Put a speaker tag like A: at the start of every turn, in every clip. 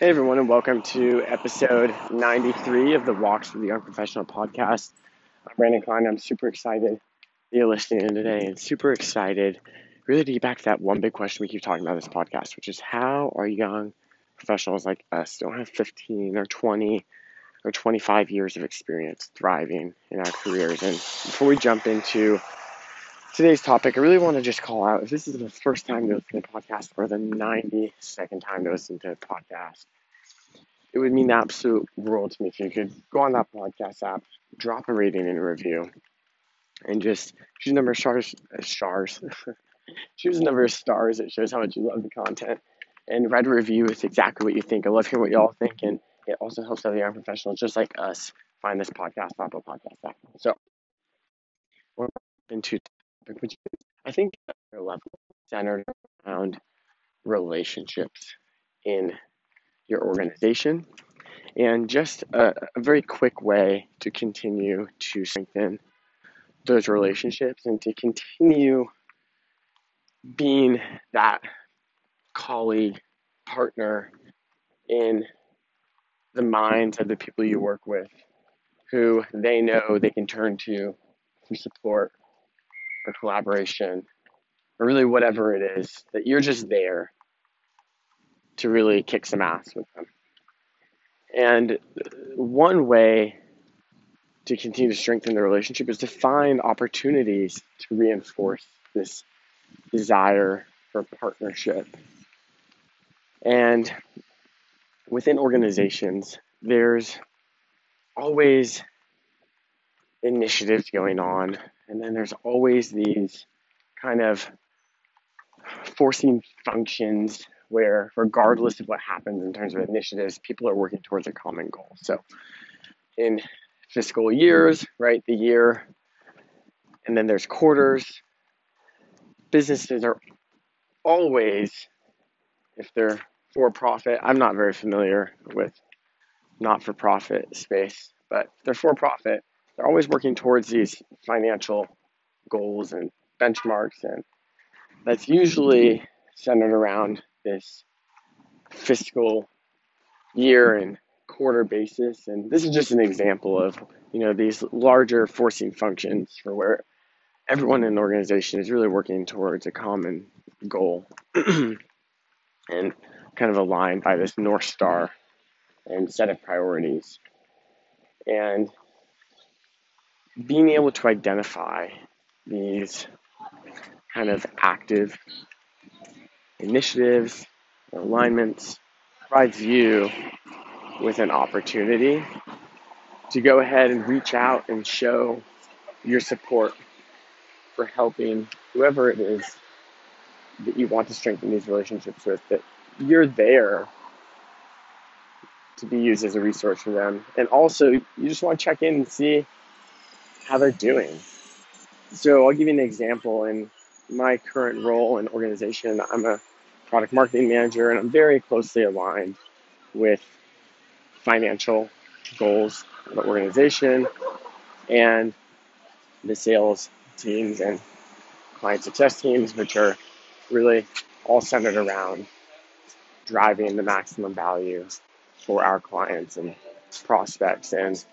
A: Hey everyone, and welcome to episode 93 of the Walks with the Unprofessional podcast. I'm Brandon Klein. I'm super excited you're listening in today and super excited really to get back to that one big question we keep talking about this podcast, which is how are young professionals like us don't have 15 or 20 or 25 years of experience thriving in our careers? And before we jump into today's topic, I really want to just call out if this is the first time to listen to a podcast or the 92nd time to listen to a podcast, it would mean the absolute world to me if you could go on that podcast app, drop a rating and a review, and just choose a number of stars. Stars. choose a number of stars. It shows how much you love the content. And write a review with exactly what you think. I love hearing what y'all think, and it also helps other young professionals just like us find this podcast, Apple Podcast app. So, we're into which I think level centered around relationships in your organization. And just a, a, very quick way to continue to strengthen those relationships and to continue being that colleague partner in the minds of the people you work with who they know they can turn to for support or collaboration or really whatever it is that you're just there to really kick some ass with them. And one way to continue to strengthen the relationship is to find opportunities to reinforce this desire for partnership. And within organizations, there's always initiatives going on and then there's always these kind of forcing functions where, regardless of what happens in terms of initiatives, people are working towards a common goal. So, in fiscal years, right, the year, and then there's quarters, businesses are always, if they're for profit, I'm not very familiar with not for profit space, but they're for profit, they're always working towards these financial goals and benchmarks, and that's usually centered around this fiscal year and quarter basis. And this is just an example of you know these larger forcing functions for where everyone in an organization is really working towards a common goal and kind of aligned by this north star and set of priorities. And being able to identify these kind of active initiatives, alignments, provides you with an opportunity to go ahead and reach out and show your support for helping whoever it is that you want to strengthen these relationships with, that you're there to be used as a resource for them. And also, you just want to check in and see how they're doing. So I'll give you an example. In my current role and organization, I'm a product marketing manager, and I'm very closely aligned with financial goals of the organization and the sales teams and client success teams, which are really all centered around driving the maximum value for our clients and prospects. And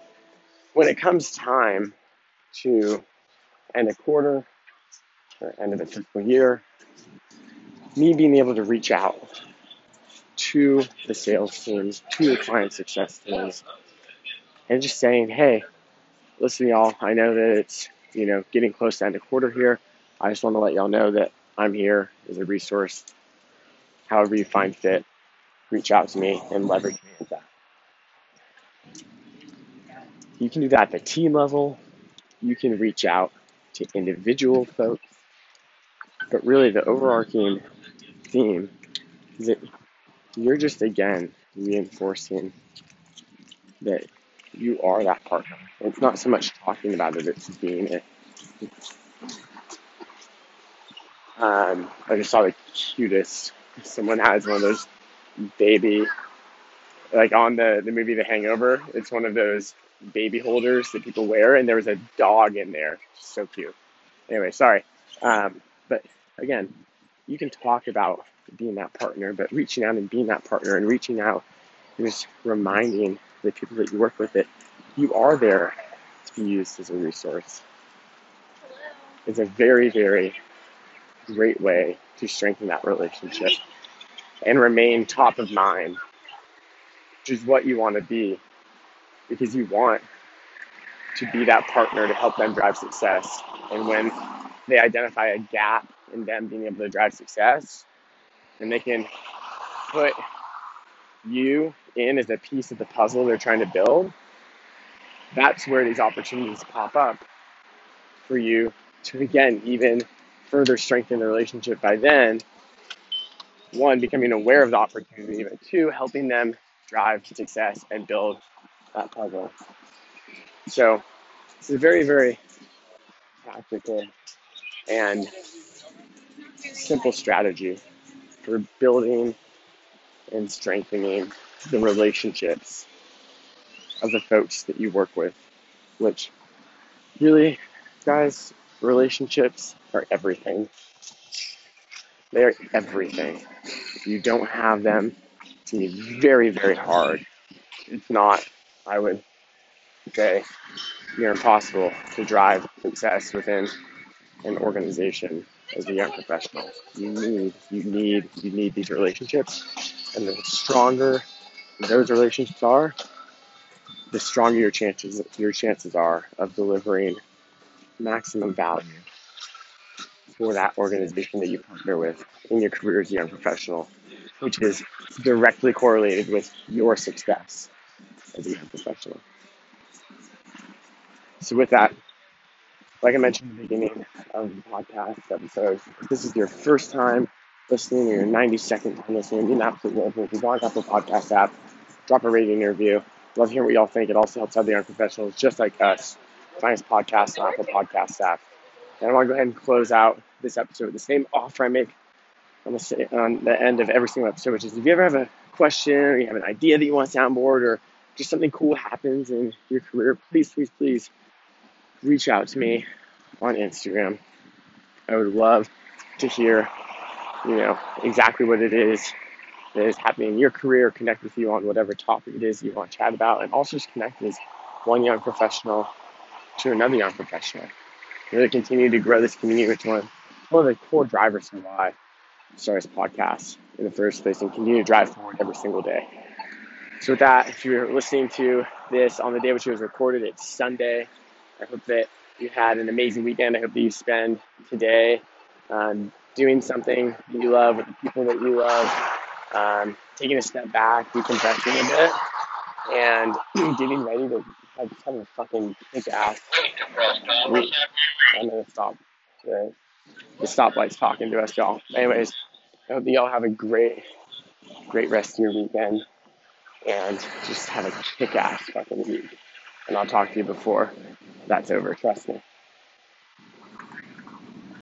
A: when it comes time to end a quarter or end of the fiscal year, me being able to reach out to the sales teams, to the client success teams, and just saying, hey, listen, y'all, I know that it's, you know, getting close to end of quarter here. I just want to let y'all know that I'm here as a resource. However you find fit, reach out to me and leverage me with that. You can do that at the team level, you can reach out to individual folks, but really the overarching theme is that you're just again reinforcing that you are that partner. It's not so much talking about it, it's being it. Um, I just saw the cutest. Someone has one of those baby, like on the, the movie The Hangover. It's one of those baby holders that people wear, and there was a dog in there. So cute. Anyway, sorry. Um, but again, you can talk about being that partner, but reaching out and being that partner and reaching out and just reminding the people that you work with that you are there to be used as a resource. It's a very, very great way to strengthen that relationship and remain top of mind, which is what you want to be because you want to be that partner to help them drive success. And when they identify a gap in them being able to drive success, and they can put you in as a piece of the puzzle they're trying to build, that's where these opportunities pop up for you to again even further strengthen the relationship by then one becoming aware of the opportunity but two helping them drive to success and build that puzzle so it's a very very practical and simple strategy for building and strengthening the relationships of the folks that you work with, which really, guys, relationships are everything. They are everything. If you don't have them, it's going to be very, very hard. It's not, I would say, near impossible to drive success within an organization as a young professional. You need, you need, you need these relationships. And the stronger those relationships are, the stronger your chances your chances are of delivering maximum value for that organization that you partner with in your career as a young professional, which is directly correlated with your success as a professional. So with that, like I mentioned at the beginning of the podcast episode, if this is your first time listening or your 92nd time listening, be an absolute pleasure if you on Apple Podcast app, drop a rating and review. Love hearing what y'all think. It also helps other young professionals just like us find this podcast on Apple Podcast app. And I want to go ahead and close out this episode with the same offer I make on the, on the end of every single episode, which is if you ever have a question or you have an idea that you want to soundboard or just something cool happens in your career, please, please, please reach out to me on Instagram. I would love to hear, you know, exactly what it is that is happening in your career, connect with you on whatever topic it is you want to chat about, and also just connect as one young professional to another young professional. Really continue to grow this community, which one one of the core drivers for why I started this podcast in the first place, and continue to drive forward every single day. So with that, if you're listening to this on the day which it was recorded, it's Sunday. I hope that you had an amazing weekend. I hope that you spend today um, doing something that you love with the people that you love, um, taking a step back, decompressing a bit, and getting ready to like have a fucking kick ass. week. I'm gonna stop. The, the stoplight's talking to us, y'all. Anyways, I hope that y'all have a great, great rest of your weekend, and just have a kick ass fucking week. And I'll talk to you before that's over. Trust me.